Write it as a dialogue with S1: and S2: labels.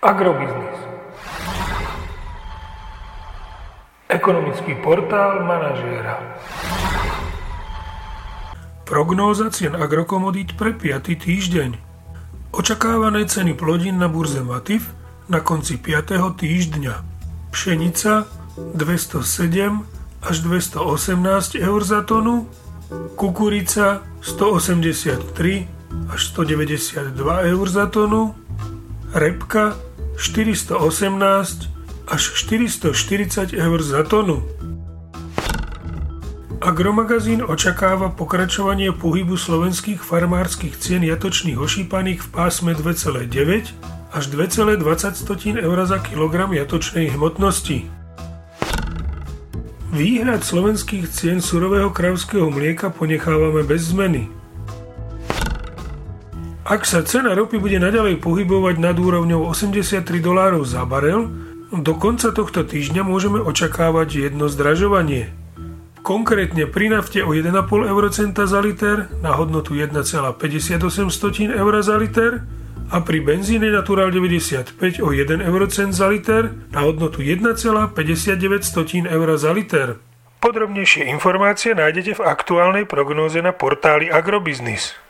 S1: Agrobiznis. Ekonomický portál manažéra. Prognóza cien agrokomodít pre 5. týždeň. Očakávané ceny plodín na burze Matif na konci 5. týždňa. Pšenica 207 až 218 eur za tonu, kukurica 183 až 192 eur za tonu, repka 418 až 440 eur za tonu. Agromagazín očakáva pokračovanie pohybu slovenských farmárskych cien jatočných ošípaných v pásme 2,9 až 2,20 eur za kilogram jatočnej hmotnosti. Výhrad slovenských cien surového kravského mlieka ponechávame bez zmeny. Ak sa cena ropy bude naďalej pohybovať nad úrovňou 83 dolárov za barel, do konca tohto týždňa môžeme očakávať jedno zdražovanie. Konkrétne pri nafte o 1,5 eurocenta za liter na hodnotu 1,58 eur za liter a pri benzíne Natural 95 o 1 eurocent za liter na hodnotu 1,59 eur za liter. Podrobnejšie informácie nájdete v aktuálnej prognóze na portáli Agrobiznis.